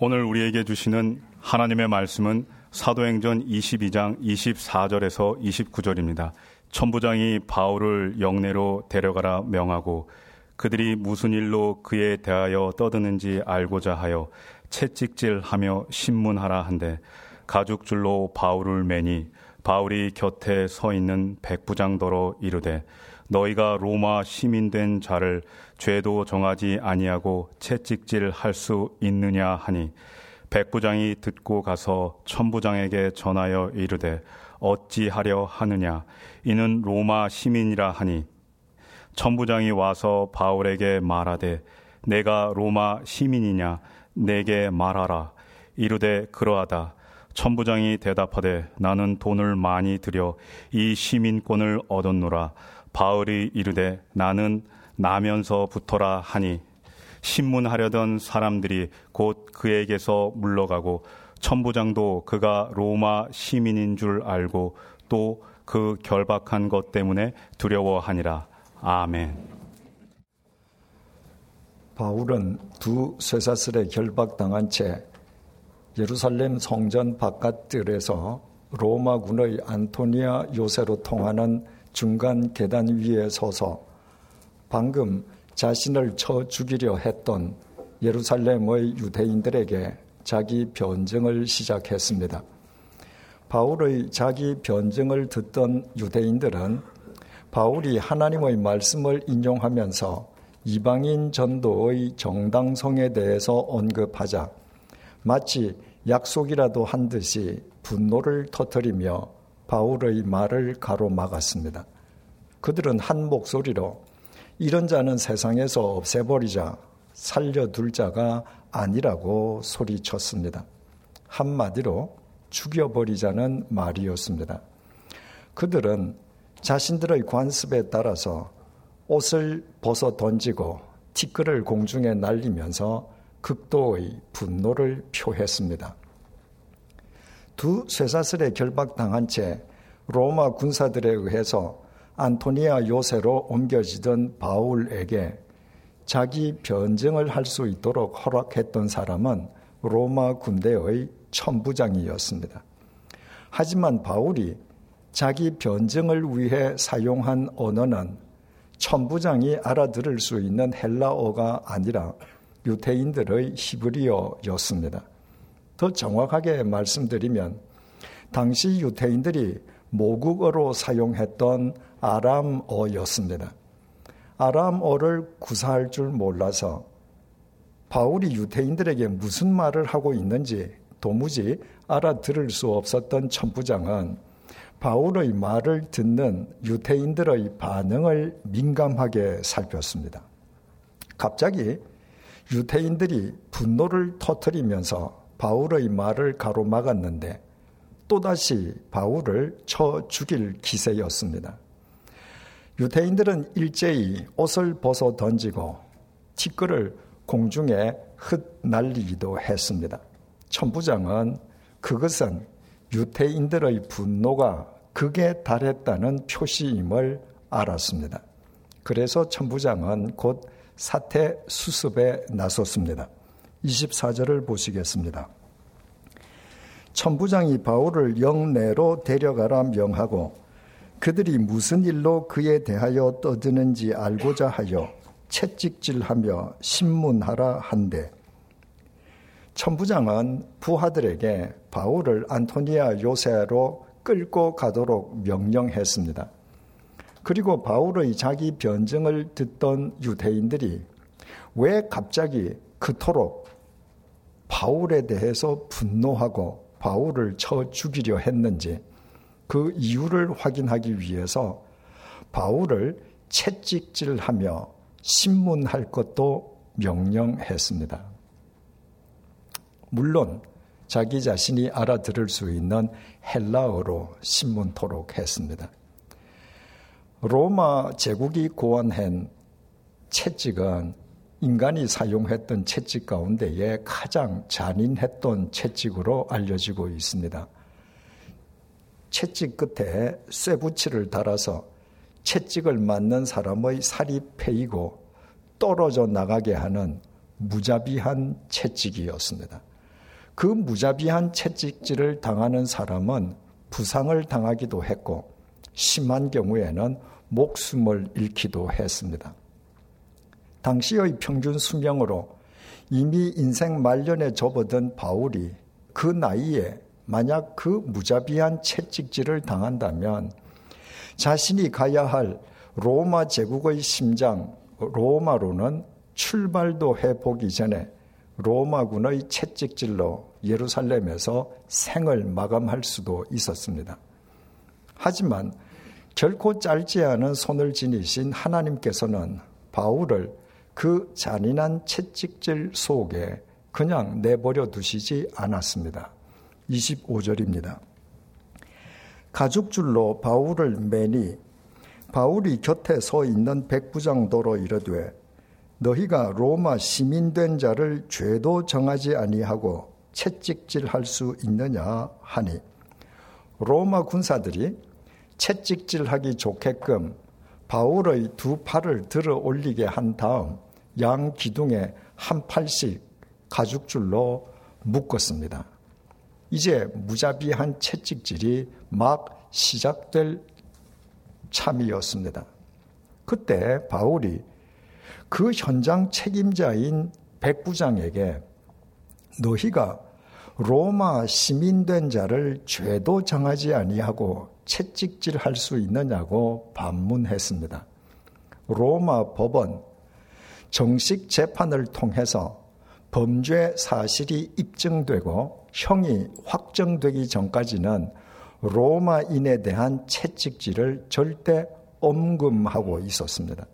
오늘 우리에게 주시는 하나님의 말씀은 사도행전 22장 24절에서 29절입니다. 천부장이 바울을 영내로 데려가라 명하고 그들이 무슨 일로 그에 대하여 떠드는지 알고자 하여 채찍질하며 신문하라 한데 가죽줄로 바울을 매니 바울이 곁에 서 있는 백부장더러 이르되 너희가 로마 시민 된 자를 죄도 정하지 아니하고 채찍질 할 수 있느냐 하니 백부장이 듣고 가서 천부장에게 전하여 이르되 어찌하려 하느냐? 이는 로마 시민이라 하니. 천부장이 와서 바울에게 말하되 내가 로마 시민이냐? 내게 말하라. 이르되 그러하다. 천부장이 대답하되 나는 돈을 많이 들여 이 시민권을 얻었노라 바울이 이르되 나는 나면서 붙어라 하니 신문하려던 사람들이 곧 그에게서 물러가고 천부장도 그가 로마 시민인 줄 알고 또 그 결박한 것 때문에 두려워하니라. 아멘. 바울은 두 쇠사슬에 결박당한 채 예루살렘 성전 바깥들에서 로마군의 안토니아 요새로 통하는 중간 계단 위에 서서 방금 자신을 쳐 죽이려 했던 예루살렘의 유대인들에게 자기 변증을 시작했습니다. 바울의 자기 변증을 듣던 유대인들은 바울이 하나님의 말씀을 인용하면서 이방인 전도의 정당성에 대해서 언급하자 마치 약속이라도 한 듯이 분노를 터뜨리며 바울의 말을 가로막았습니다. 그들은 한 목소리로 이런 자는 세상에서 없애버리자 살려둘 자가 아니라고 소리쳤습니다. 한마디로 죽여버리자는 말이었습니다. 그들은 자신들의 관습에 따라서 옷을 벗어 던지고 티끌을 공중에 날리면서 극도의 분노를 표했습니다. 두 쇠사슬에 결박당한 채 로마 군사들에 의해서 안토니아 요새로 옮겨지던 바울에게 자기 변증을 할 수 있도록 허락했던 사람은 로마 군대의 천부장이었습니다. 하지만 바울이 자기 변증을 위해 사용한 언어는 천부장이 알아들을 수 있는 헬라어가 아니라 유태인들의 히브리어였습니다. 더 정확하게 말씀드리면 당시 유태인들이 모국어로 사용했던 아람어였습니다. 아람어를 구사할 줄 몰라서 바울이 유태인들에게 무슨 말을 하고 있는지 도무지 알아들을 수 없었던 천부장은 바울의 말을 듣는 유태인들의 반응을 민감하게 살폈습니다. 갑자기 유태인들이 분노를 터뜨리면서 바울의 말을 가로막았는데 또다시 바울을 쳐 죽일 기세였습니다. 유태인들은 일제히 옷을 벗어 던지고 티끌을 공중에 흩날리기도 했습니다. 천부장은 그것은 유태인들의 분노가 극에 달했다는 표시임을 알았습니다. 그래서 천부장은 곧 사태 수습에 나섰습니다. 24절을 보시겠습니다. 천부장이 바울을 영내로 데려가라 명하고 그들이 무슨 일로 그에 대하여 떠드는지 알고자 하여 채찍질하며 신문하라 한데 천부장은 부하들에게 바울을 안토니아 요새로 끌고 가도록 명령했습니다. 그리고 바울의 자기 변증을 듣던 유대인들이 왜 갑자기 그토록 바울에 대해서 분노하고 바울을 쳐 죽이려 했는지 그 이유를 확인하기 위해서 바울을 채찍질하며 신문할 것도 명령했습니다. 물론 자기 자신이 알아들을 수 있는 헬라어로 신문토록 했습니다. 로마 제국이 고안한 채찍은 인간이 사용했던 채찍 가운데에 가장 잔인했던 채찍으로 알려지고 있습니다. 채찍 끝에 쇠붙이를 달아서 채찍을 맞는 사람의 살이 패이고 떨어져 나가게 하는 무자비한 채찍이었습니다. 그 무자비한 채찍질을 당하는 사람은 부상을 당하기도 했고 심한 경우에는 목숨을 잃기도 했습니다. 당시의 평균 수명으로 이미 인생 말년에 접어든 바울이 그 나이에 만약 그 무자비한 채찍질을 당한다면 자신이 가야 할 로마 제국의 심장 로마로는 출발도 해보기 전에 로마군의 채찍질로 예루살렘에서 생을 마감할 수도 있었습니다. 하지만 결코 짧지 않은 손을 지니신 하나님께서는 바울을 그 잔인한 채찍질 속에 그냥 내버려 두시지 않았습니다. 25절입니다. 가죽줄로 바울을 매니 바울이 곁에 서 있는 백부장도로 이르되 너희가 로마 시민된 자를 죄도 정하지 아니하고 채찍질할 수 있느냐 하니 로마 군사들이 채찍질하기 좋게끔 바울의 두 팔을 들어 올리게 한 다음 양 기둥에 한 팔씩 가죽줄로 묶었습니다. 이제 무자비한 채찍질이 막 시작될 참이었습니다. 그때 바울이 그 현장 책임자인 백부장에게 너희가 로마 시민된 자를 죄도 정하지 아니하고 채찍질 할 수 있느냐고 반문했습니다. 로마 법원 정식 재판을 통해서 범죄 사실이 입증되고 형이 확정되기 전까지는 로마인에 대한 채찍질을 절대 엄금하고 있었습니다.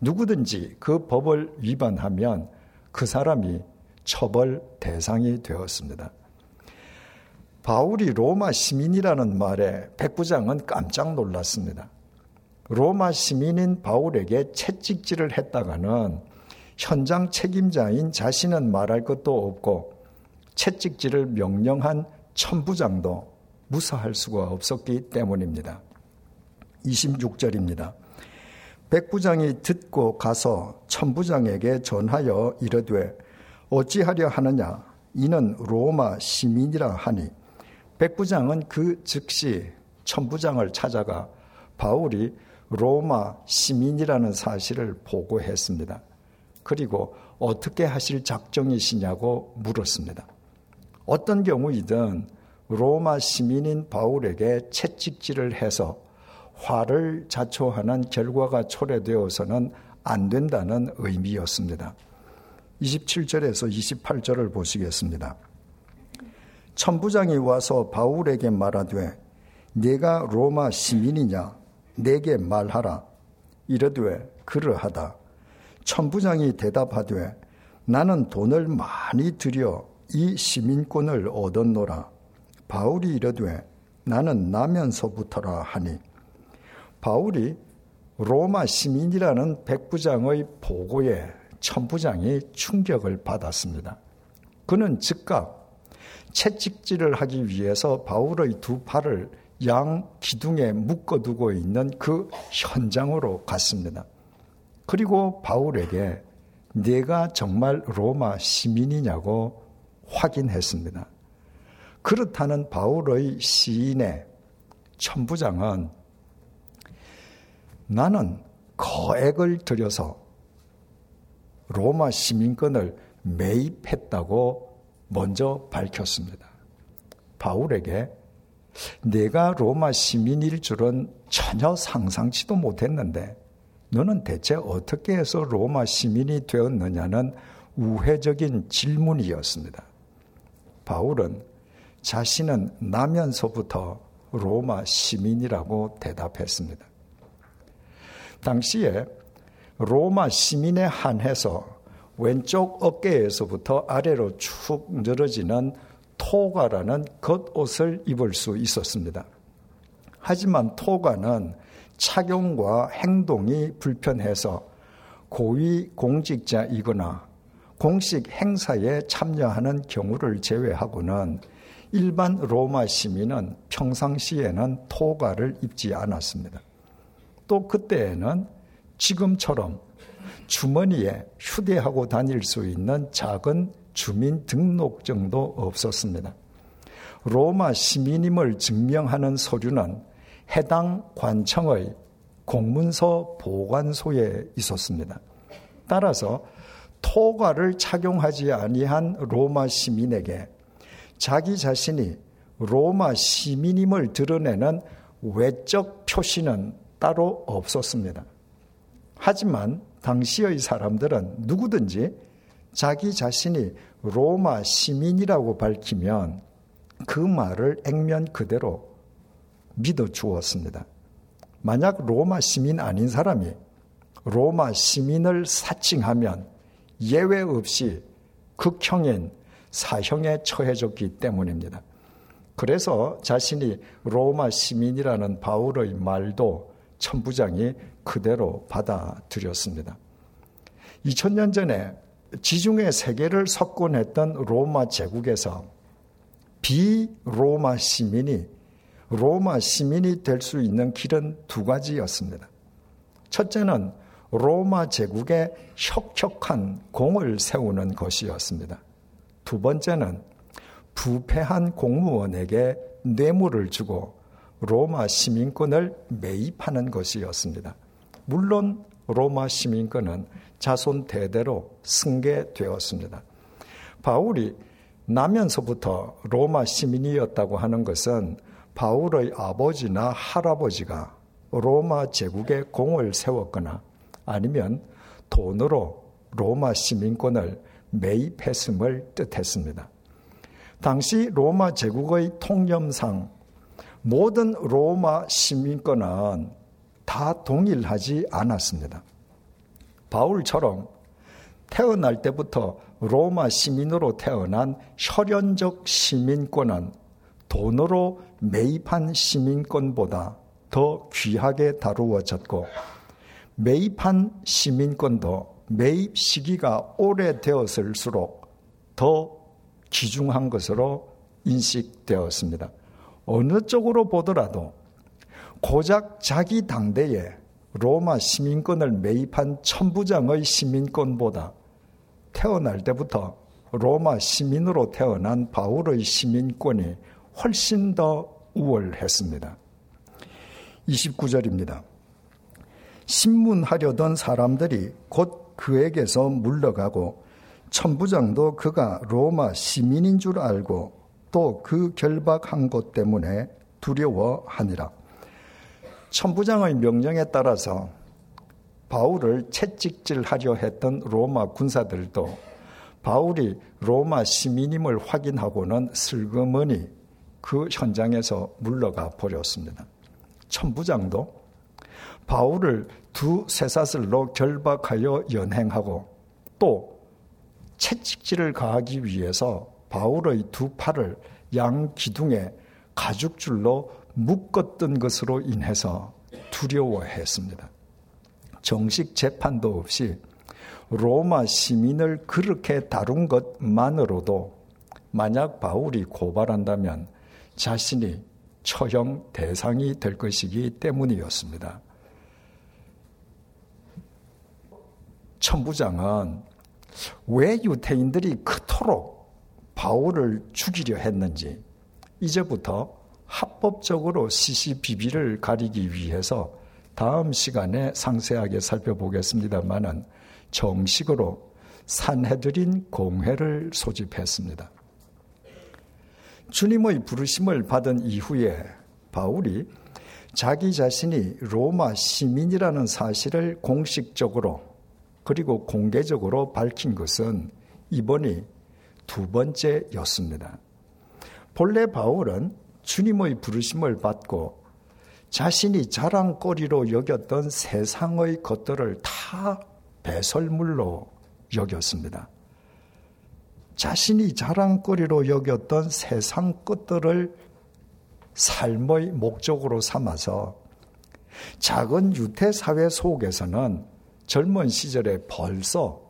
누구든지 그 법을 위반하면 그 사람이 처벌 대상이 되었습니다. 바울이 로마 시민이라는 말에 백부장은 깜짝 놀랐습니다. 로마 시민인 바울에게 채찍질을 했다가는 현장 책임자인 자신은 말할 것도 없고 채찍질을 명령한 천부장도 무사할 수가 없었기 때문입니다. 26절입니다. 백부장이 듣고 가서 천부장에게 전하여 이르되 어찌하려 하느냐 이는 로마 시민이라 하니 백부장은 그 즉시 천부장을 찾아가 바울이 로마 시민이라는 사실을 보고했습니다. 그리고 어떻게 하실 작정이시냐고 물었습니다. 어떤 경우이든 로마 시민인 바울에게 채찍질을 해서 화를 자초하는 결과가 초래되어서는 안 된다는 의미였습니다. 27절에서 28절을 보시겠습니다. 천부장이 와서 바울에게 말하되 내가 로마 시민이냐? 내게 말하라. 이르되 그러하다. 천부장이 대답하되 나는 돈을 많이 들여 이 시민권을 얻었노라. 바울이 이르되 나는 나면서부터라 하니. 바울이 로마 시민이라는 백부장의 보고에 천부장이 충격을 받았습니다. 그는 즉각 채찍질을 하기 위해서 바울의 두 팔을 양 기둥에 묶어두고 있는 그 현장으로 갔습니다. 그리고 바울에게 내가 정말 로마 시민이냐고 확인했습니다. 그렇다는 바울의 시인의 천부장은 나는 거액을 들여서 로마 시민권을 매입했다고 먼저 밝혔습니다. 바울에게 내가 로마 시민일 줄은 전혀 상상치도 못했는데 너는 대체 어떻게 해서 로마 시민이 되었느냐는 우회적인 질문이었습니다. 바울은 자신은 나면서부터 로마 시민이라고 대답했습니다. 당시에 로마 시민에 한해서 왼쪽 어깨에서부터 아래로 축 늘어지는 토가라는 겉옷을 입을 수 있었습니다. 하지만 토가는 착용과 행동이 불편해서 고위 공직자이거나 공식 행사에 참여하는 경우를 제외하고는 일반 로마 시민은 평상시에는 토가를 입지 않았습니다. 또 그때에는 지금처럼 주머니에 휴대하고 다닐 수 있는 작은 주민등록증도 없었습니다. 로마 시민임을 증명하는 서류는 해당 관청의 공문서 보관소에 있었습니다. 따라서 토가를 착용하지 아니한 로마 시민에게 자기 자신이 로마 시민임을 드러내는 외적 표시는 따로 없었습니다. 하지만 당시의 사람들은 누구든지 자기 자신이 로마 시민이라고 밝히면 그 말을 액면 그대로 믿어 주었습니다. 만약 로마 시민 아닌 사람이 로마 시민을 사칭하면 예외 없이 극형인 사형에 처해졌기 때문입니다. 그래서 자신이 로마 시민이라는 바울의 말도 천부장이 그대로 받아들였습니다. 2000년 전에 지중해 세계를 석권했던 로마 제국에서 비로마 시민이 로마 시민이 될 수 있는 길은 두 가지였습니다. 첫째는 로마 제국에 혁혁한 공을 세우는 것이었습니다. 두 번째는 부패한 공무원에게 뇌물을 주고 로마 시민권을 매입하는 것이었습니다. 물론 로마 시민권은 자손 대대로 승계되었습니다. 바울이 나면서부터 로마 시민이었다고 하는 것은 바울의 아버지나 할아버지가 로마 제국에 공을 세웠거나 아니면 돈으로 로마 시민권을 매입했음을 뜻했습니다. 당시 로마 제국의 통념상 모든 로마 시민권은 다 동일하지 않았습니다. 바울처럼 태어날 때부터 로마 시민으로 태어난 혈연적 시민권은 돈으로 매입한 시민권보다 더 귀하게 다루어졌고 매입한 시민권도 매입 시기가 오래되었을수록 더 귀중한 것으로 인식되었습니다. 어느 쪽으로 보더라도 고작 자기 당대에 로마 시민권을 매입한 천부장의 시민권보다 태어날 때부터 로마 시민으로 태어난 바울의 시민권이 훨씬 더 우월했습니다. 29절입니다. 신문하려던 사람들이 곧 그에게서 물러가고 천부장도 그가 로마 시민인 줄 알고 또 그 결박한 것 때문에 두려워하니라. 천부장의 명령에 따라서 바울을 채찍질하려 했던 로마 군사들도 바울이 로마 시민임을 확인하고는 슬그머니 그 현장에서 물러가 버렸습니다. 천부장도 바울을 두 쇠사슬로 결박하여 연행하고 또 채찍질을 가하기 위해서 바울의 두 팔을 양 기둥에 가죽줄로 묶었던 것으로 인해서 두려워했습니다. 정식 재판도 없이 로마 시민을 그렇게 다룬 것만으로도 만약 바울이 고발한다면 자신이 처형 대상이 될 것이기 때문이었습니다. 천부장은 왜 유태인들이 그토록 바울을 죽이려 했는지 이제부터 합법적으로 시시비비를 가리기 위해서 다음 시간에 상세하게 살펴보겠습니다만은 정식으로 산해드린 공회를 소집했습니다. 주님의 부르심을 받은 이후에 바울이 자기 자신이 로마 시민이라는 사실을 공식적으로 그리고 공개적으로 밝힌 것은 이번이 두 번째였습니다. 본래 바울은 주님의 부르심을 받고 자신이 자랑거리로 여겼던 세상의 것들을 다 배설물로 여겼습니다. 자신이 자랑거리로 여겼던 세상 것들을 삶의 목적으로 삼아서 작은 유태 사회 속에서는 젊은 시절에 벌써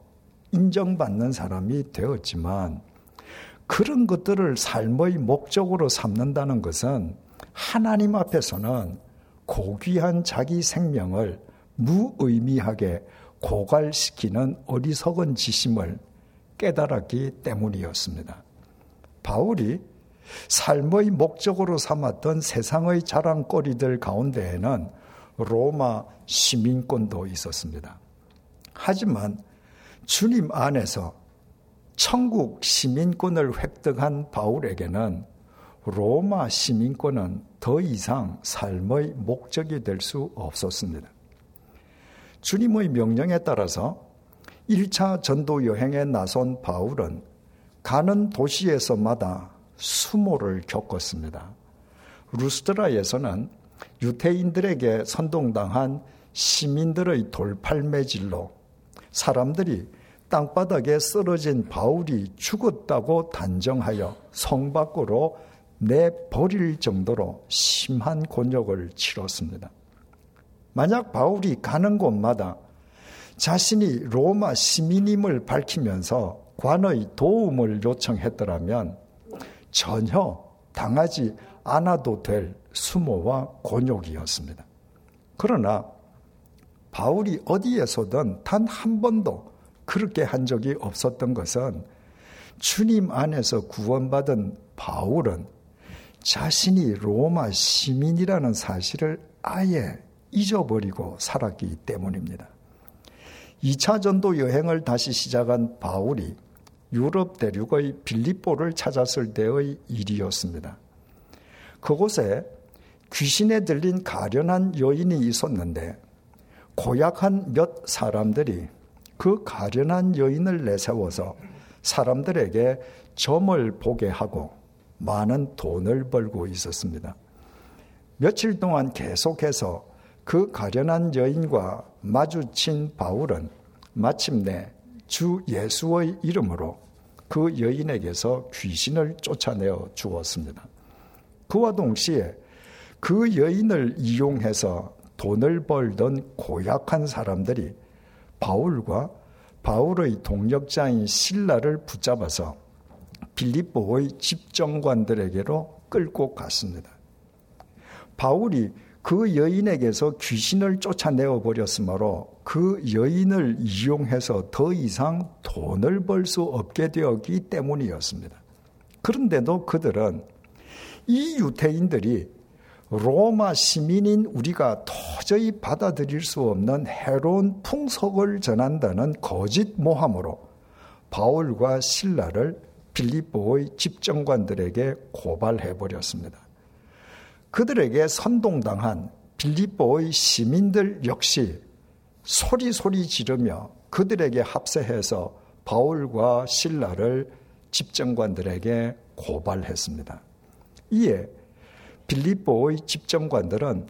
인정받는 사람이 되었지만 그런 것들을 삶의 목적으로 삼는다는 것은 하나님 앞에서는 고귀한 자기 생명을 무의미하게 고갈시키는 어리석은 지심을 깨달았기 때문이었습니다. 바울이 삶의 목적으로 삼았던 세상의 자랑거리들 가운데에는 로마 시민권도 있었습니다. 하지만 주님 안에서 천국 시민권을 획득한 바울에게는 로마 시민권은 더 이상 삶의 목적이 될 수 없었습니다. 주님의 명령에 따라서 1차 전도 여행에 나선 바울은 가는 도시에서마다 수모를 겪었습니다. 루스트라에서는 유태인들에게 선동당한 시민들의 돌팔매질로 사람들이 땅바닥에 쓰러진 바울이 죽었다고 단정하여 성 밖으로 내버릴 정도로 심한 곤욕을 치렀습니다. 만약 바울이 가는 곳마다 자신이 로마 시민임을 밝히면서 관의 도움을 요청했더라면 전혀 당하지 않아도 될 수모와 곤욕이었습니다. 그러나 바울이 어디에서든 단 한 번도 그렇게 한 적이 없었던 것은 주님 안에서 구원받은 바울은 자신이 로마 시민이라는 사실을 아예 잊어버리고 살았기 때문입니다. 2차 전도 여행을 다시 시작한 바울이 유럽 대륙의 빌립보를 찾았을 때의 일이었습니다. 그곳에 귀신에 들린 가련한 여인이 있었는데 고약한 몇 사람들이 그 가련한 여인을 내세워서 사람들에게 점을 보게 하고 많은 돈을 벌고 있었습니다. 며칠 동안 계속해서 그 가련한 여인과 마주친 바울은 마침내 주 예수의 이름으로 그 여인에게서 귀신을 쫓아내어 주었습니다. 그와 동시에 그 여인을 이용해서 돈을 벌던 고약한 사람들이 바울과 바울의 동력자인 신라를 붙잡아서 빌립보의 집정관들에게로 끌고 갔습니다. 바울이 그 여인에게서 귀신을 쫓아내어 버렸으므로 그 여인을 이용해서 더 이상 돈을 벌 수 없게 되었기 때문이었습니다. 그런데도 그들은 이 유태인들이 로마 시민인 우리가 도저히 받아들일 수 없는 해로운 풍속을 전한다는 거짓 모함으로 바울과 신라를 빌립보의 집정관들에게 고발해 버렸습니다. 그들에게 선동당한 빌립보의 시민들 역시 소리소리 지르며 그들에게 합세해서 바울과 신라를 집정관들에게 고발했습니다. 이에 빌립보의 집정관들은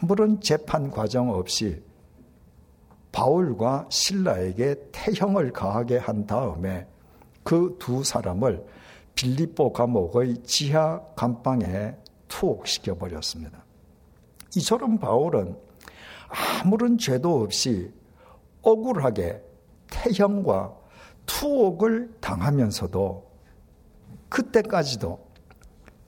아무런 재판 과정 없이 바울과 신라에게 태형을 가하게 한 다음에 그 두 사람을 빌립보 감옥의 지하 감방에 투옥시켜 버렸습니다. 이처럼 바울은 아무런 죄도 없이 억울하게 태형과 투옥을 당하면서도 그때까지도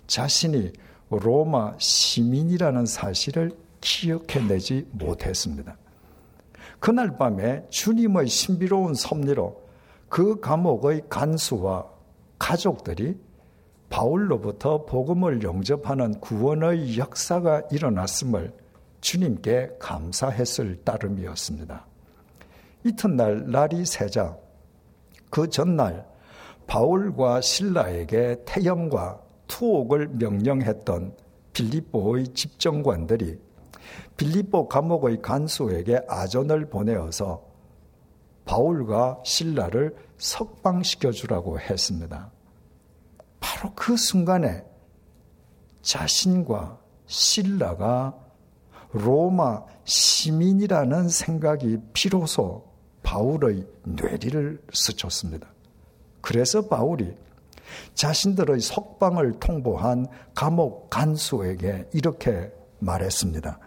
자신이 로마 시민이라는 사실을 기억해내지 못했습니다. 그날 밤에 주님의 신비로운 섭리로 그 감옥의 간수와 가족들이 바울로부터 복음을 영접하는 구원의 역사가 일어났음을 주님께 감사했을 따름이었습니다. 이튿날 날이 새자 그 전날 바울과 신라에게 태염과 투옥을 명령했던 빌립보의 집정관들이 빌립보 감옥의 간수에게 아전을 보내어서 바울과 신라를 석방시켜 주라고 했습니다. 바로 그 순간에 자신과 신라가 로마 시민이라는 생각이 비로소 바울의 뇌리를 스쳤습니다. 그래서 바울이 자신들의 석방을 통보한 감옥 간수에게 이렇게 말했습니다.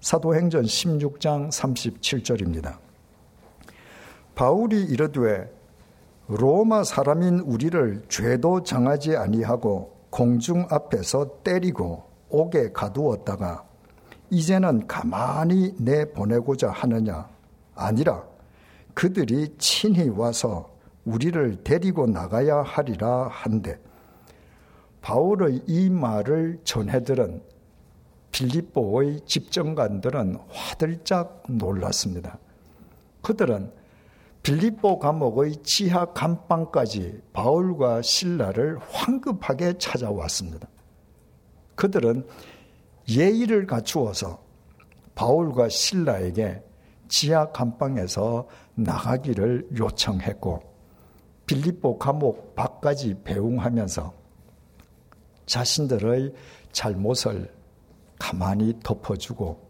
사도행전 16장 37절입니다. 바울이 이르되 로마 사람인 우리를 죄도 정하지 아니하고 공중 앞에서 때리고 옥에 가두었다가 이제는 가만히 내보내고자 하느냐 아니라 그들이 친히 와서 우리를 데리고 나가야 하리라 한데 바울의 이 말을 전해들은 빌립보의 집정관들은 화들짝 놀랐습니다. 그들은 빌립보 감옥의 지하 감방까지 바울과 신라를 황급하게 찾아왔습니다. 그들은 예의를 갖추어서 바울과 신라에게 지하 감방에서 나가기를 요청했고 빌립보 감옥 밖까지 배웅하면서 자신들의 잘못을 가만히 덮어주고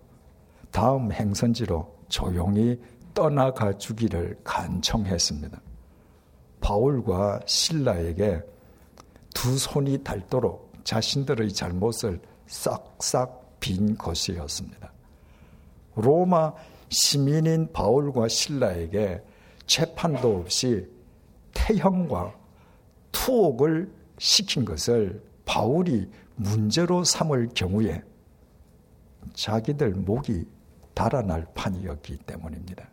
다음 행선지로 조용히 떠나가 주기를 간청했습니다. 바울과 신라에게 두 손이 닳도록 자신들의 잘못을 싹싹 빈 것이었습니다. 로마 시민인 바울과 신라에게 재판도 없이 태형과 투옥을 시킨 것을 바울이 문제로 삼을 경우에 자기들 목이 달아날 판이었기 때문입니다.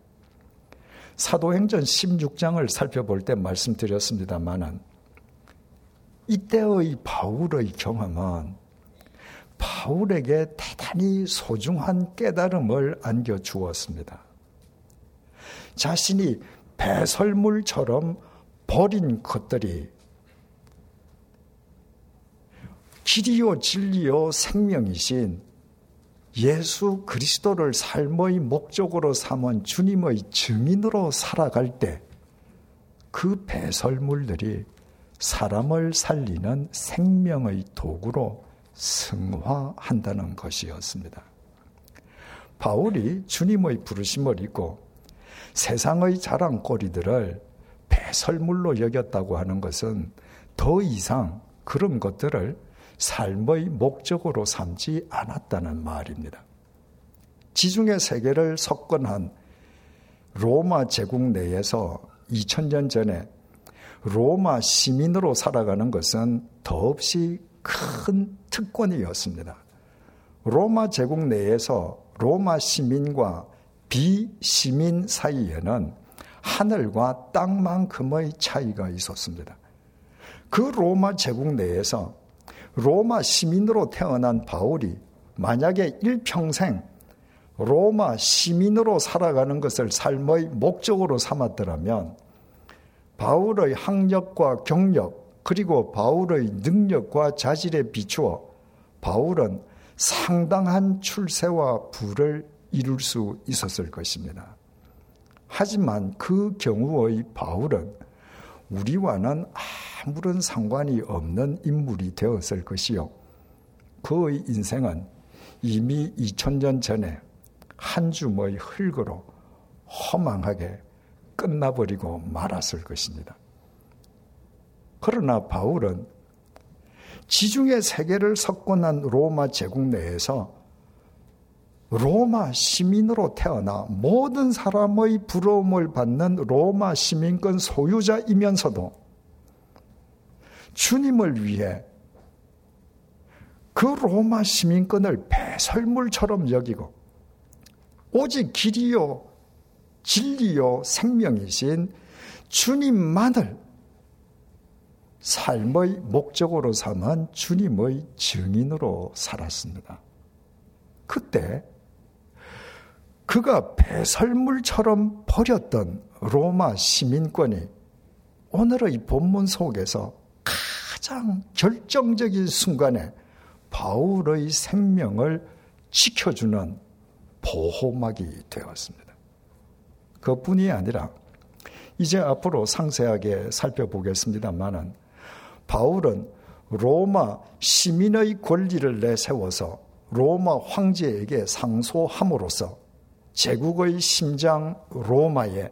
사도행전 16장을 살펴볼 때 말씀드렸습니다만은 이때의 바울의 경험은 바울에게 대단히 소중한 깨달음을 안겨 주었습니다. 자신이 배설물처럼 버린 것들이 길이요 진리요 생명이신 예수 그리스도를 삶의 목적으로 삼은 주님의 증인으로 살아갈 때 그 배설물들이 사람을 살리는 생명의 도구로 승화한다는 것이었습니다. 바울이 주님의 부르심을 잊고 세상의 자랑거리들을 배설물로 여겼다고 하는 것은 더 이상 그런 것들을 삶의 목적으로 삼지 않았다는 말입니다. 지중해 세계를 석권한 로마 제국 내에서 2000년 전에 로마 시민으로 살아가는 것은 더없이 큰 특권이었습니다. 로마 제국 내에서 로마 시민과 비시민 사이에는 하늘과 땅만큼의 차이가 있었습니다. 그 로마 제국 내에서 로마 시민으로 태어난 바울이 만약에 일평생 로마 시민으로 살아가는 것을 삶의 목적으로 삼았더라면 바울의 학력과 경력 그리고 바울의 능력과 자질에 비추어 바울은 상당한 출세와 부를 이룰 수 있었을 것입니다. 하지만 그 경우의 바울은 우리와는 아무런 상관이 없는 인물이 되었을 것이요. 그의 인생은 이미 2000년 전에 한 줌의 흙으로 허망하게 끝나버리고 말았을 것입니다. 그러나 바울은 지중해 세계를 석권한 로마 제국 내에서 로마 시민으로 태어나 모든 사람의 부러움을 받는 로마 시민권 소유자이면서도 주님을 위해 그 로마 시민권을 배설물처럼 여기고 오직 길이요 진리요 생명이신 주님만을 삶의 목적으로 삼은 주님의 증인으로 살았습니다. 그때 그가 배설물처럼 버렸던 로마 시민권이 오늘의 본문 속에서 가장 결정적인 순간에 바울의 생명을 지켜주는 보호막이 되었습니다. 그뿐이 아니라 이제 앞으로 상세하게 살펴보겠습니다만은 바울은 로마 시민의 권리를 내세워서 로마 황제에게 상소함으로써 제국의 심장 로마에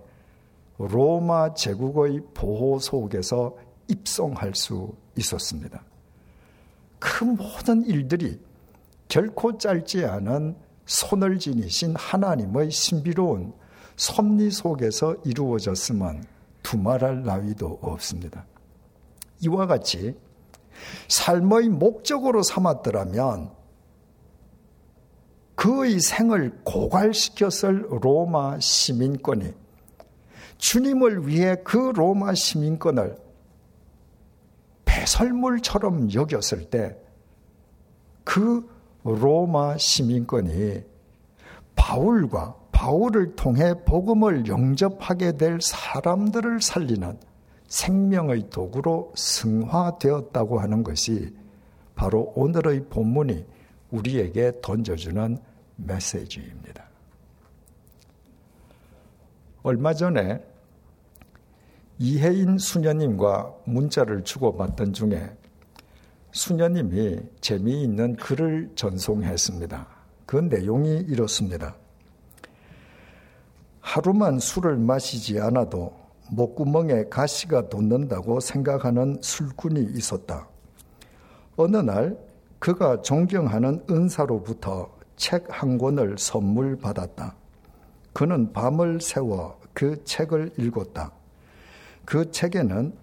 로마 제국의 보호 속에서 입성할 수 있었습니다. 그 모든 일들이 결코 짧지 않은 손을 지니신 하나님의 신비로운 섭리 속에서 이루어졌으면 두말할 나위도 없습니다. 이와 같이 삶의 목적으로 삼았더라면 그의 생을 고갈시켰을 로마 시민권이 주님을 위해 그 로마 시민권을 배설물처럼 여겼을 때 그 로마 시민권이 바울과 바울을 통해 복음을 영접하게 될 사람들을 살리는 생명의 도구로 승화되었다고 하는 것이 바로 오늘의 본문이 우리에게 던져주는 메시지입니다. 얼마 전에 이혜인 수녀님과 문자를 주고받던 중에 수녀님이 재미있는 글을 전송했습니다. 그 내용이 이렇습니다. 하루만 술을 마시지 않아도 목구멍에 가시가 돋는다고 생각하는 술꾼이 있었다. 어느 날 그가 존경하는 은사로부터 책 한 권을 선물 받았다. 그는 밤을 새워 그 책을 읽었다. 그 책에는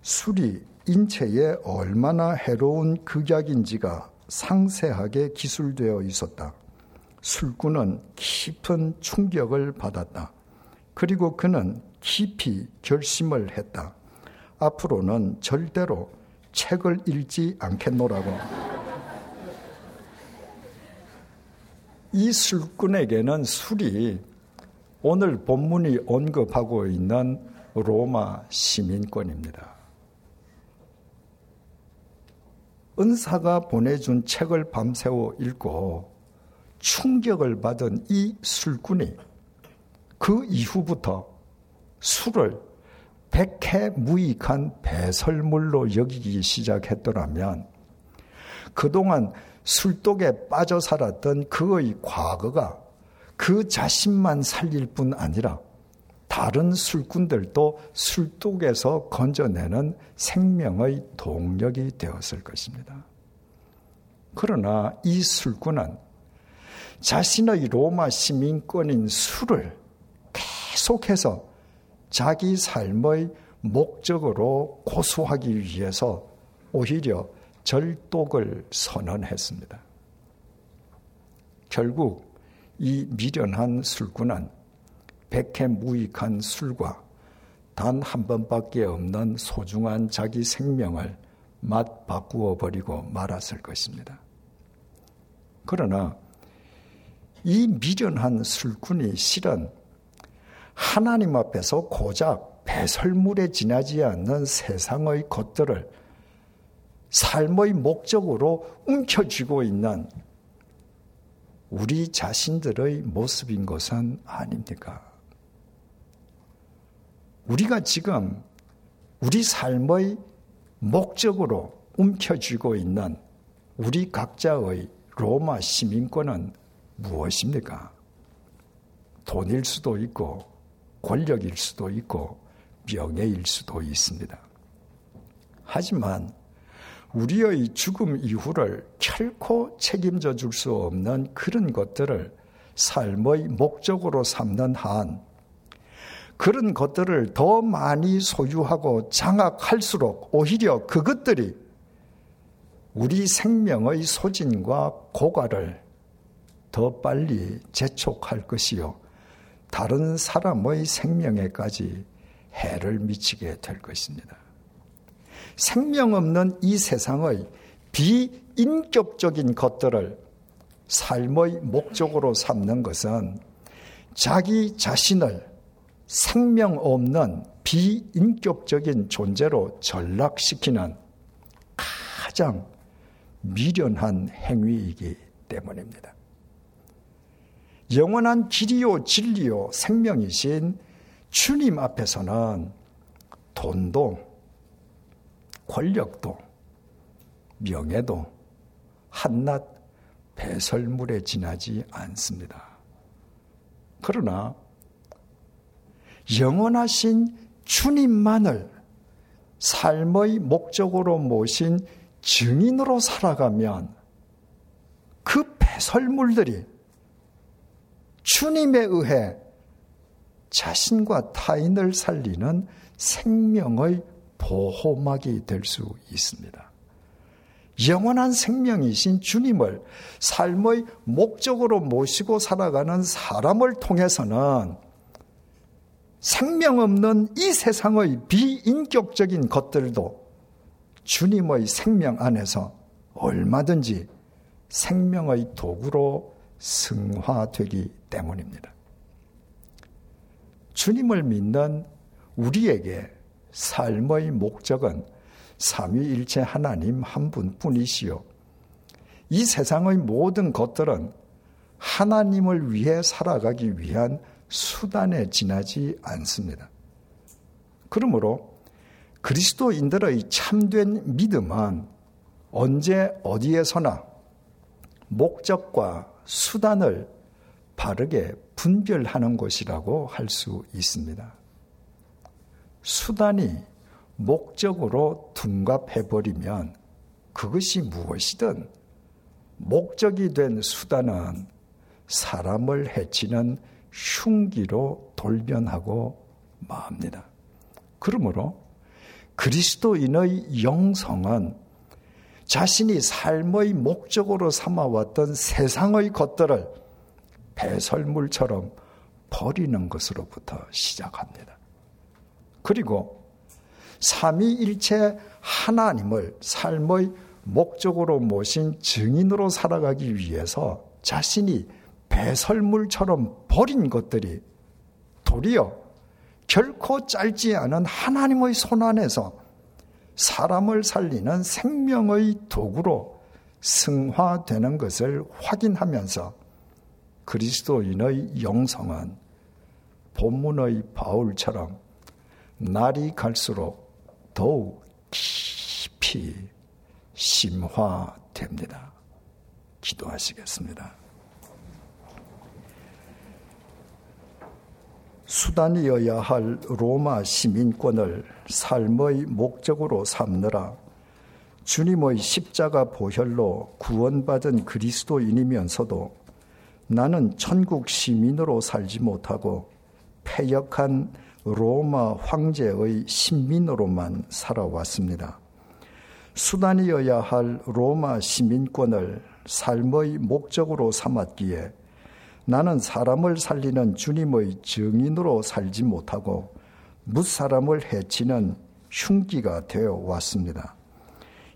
술이 인체에 얼마나 해로운 극약인지가 상세하게 기술되어 있었다. 술꾼은 깊은 충격을 받았다. 그리고 그는 깊이 결심을 했다. 앞으로는 절대로 책을 읽지 않겠노라고. 이 술꾼에게는 술이 오늘 본문이 언급하고 있는 로마 시민권입니다. 은사가 보내준 책을 밤새워 읽고 충격을 받은 이 술꾼이 그 이후부터 술을 백해 무익한 배설물로 여기기 시작했더라면 그동안 술독에 빠져 살았던 그의 과거가 그 자신만 살릴 뿐 아니라 다른 술꾼들도 술독에서 건져내는 생명의 동력이 되었을 것입니다. 그러나 이 술꾼은 자신의 로마 시민권인 술을 계속해서 자기 삶의 목적으로 고수하기 위해서 오히려 절독을 선언했습니다. 결국 이 미련한 술꾼은 백해 무익한 술과 단 한 번밖에 없는 소중한 자기 생명을 맛 바꾸어 버리고 말았을 것입니다. 그러나 이 미련한 술꾼이 실은 하나님 앞에서 고작 배설물에 지나지 않는 세상의 것들을 삶의 목적으로 움켜쥐고 있는 우리 자신들의 모습인 것은 아닙니까? 우리가 지금 우리 삶의 목적으로 움켜쥐고 있는 우리 각자의 로마 시민권은 무엇입니까? 돈일 수도 있고, 권력일 수도 있고 명예일 수도 있습니다. 하지만 우리의 죽음 이후를 결코 책임져 줄 수 없는 그런 것들을 삶의 목적으로 삼는 한 그런 것들을 더 많이 소유하고 장악할수록 오히려 그것들이 우리 생명의 소진과 고갈을 더 빨리 재촉할 것이요. 다른 사람의 생명에까지 해를 미치게 될 것입니다. 생명 없는 이 세상의 비인격적인 것들을 삶의 목적으로 삼는 것은 자기 자신을 생명 없는 비인격적인 존재로 전락시키는 가장 미련한 행위이기 때문입니다. 영원한 길이요 진리요 생명이신 주님 앞에서는 돈도 권력도 명예도 한낱 배설물에 지나지 않습니다. 그러나 영원하신 주님만을 삶의 목적으로 모신 증인으로 살아가면 그 배설물들이 주님에 의해 자신과 타인을 살리는 생명의 보호막이 될 수 있습니다. 영원한 생명이신 주님을 삶의 목적으로 모시고 살아가는 사람을 통해서는 생명 없는 이 세상의 비인격적인 것들도 주님의 생명 안에서 얼마든지 생명의 도구로 승화되기 때문입니다. 주님을 믿는 우리에게 삶의 목적은 삼위일체 하나님 한 분뿐이시요. 이 세상의 모든 것들은 하나님을 위해 살아가기 위한 수단에 지나지 않습니다. 그러므로 그리스도인들의 참된 믿음은 언제 어디에서나 목적과 수단을 바르게 분별하는 것이라고 할 수 있습니다. 수단이 목적으로 둔갑해버리면 그것이 무엇이든 목적이 된 수단은 사람을 해치는 흉기로 돌변하고 맙니다. 그러므로 그리스도인의 영성은 자신이 삶의 목적으로 삼아왔던 세상의 것들을 배설물처럼 버리는 것으로부터 시작합니다. 그리고 삼위일체 하나님을 삶의 목적으로 모신 증인으로 살아가기 위해서 자신이 배설물처럼 버린 것들이 도리어 결코 짧지 않은 하나님의 손 안에서 사람을 살리는 생명의 도구로 승화되는 것을 확인하면서 그리스도인의 영성은 본문의 바울처럼 날이 갈수록 더욱 깊이 심화됩니다. 기도하시겠습니다. 수단이어야 할 로마 시민권을 삶의 목적으로 삼느라 주님의 십자가 보혈로 구원받은 그리스도인이면서도 나는 천국 시민으로 살지 못하고 폐역한 로마 황제의 신민으로만 살아왔습니다. 수단이어야 할 로마 시민권을 삶의 목적으로 삼았기에 나는 사람을 살리는 주님의 증인으로 살지 못하고 무사람을 해치는 흉기가 되어 왔습니다.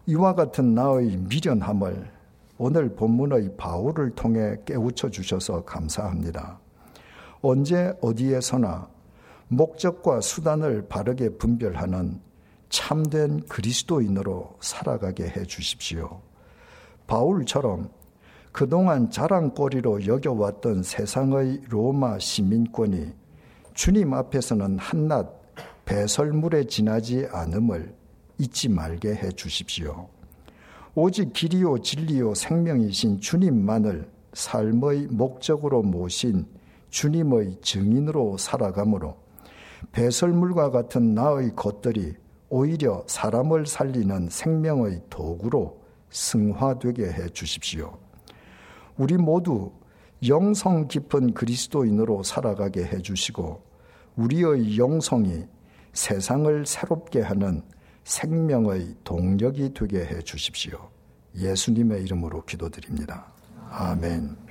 이와 같은 나의 미련함을 오늘 본문의 바울을 통해 깨우쳐 주셔서 감사합니다. 언제 어디에서나 목적과 수단을 바르게 분별하는 참된 그리스도인으로 살아가게 해 주십시오. 바울처럼 그동안 자랑거리로 여겨왔던 세상의 로마 시민권이 주님 앞에서는 한낱 배설물에 지나지 않음을 잊지 말게 해 주십시오. 오직 길이요 진리요 생명이신 주님만을 삶의 목적으로 모신 주님의 증인으로 살아가므로 배설물과 같은 나의 것들이 오히려 사람을 살리는 생명의 도구로 승화되게 해 주십시오. 우리 모두 영성 깊은 그리스도인으로 살아가게 해 주시고 우리의 영성이 세상을 새롭게 하는 생명의 동력이 되게 해 주십시오. 예수님의 이름으로 기도드립니다. 아멘.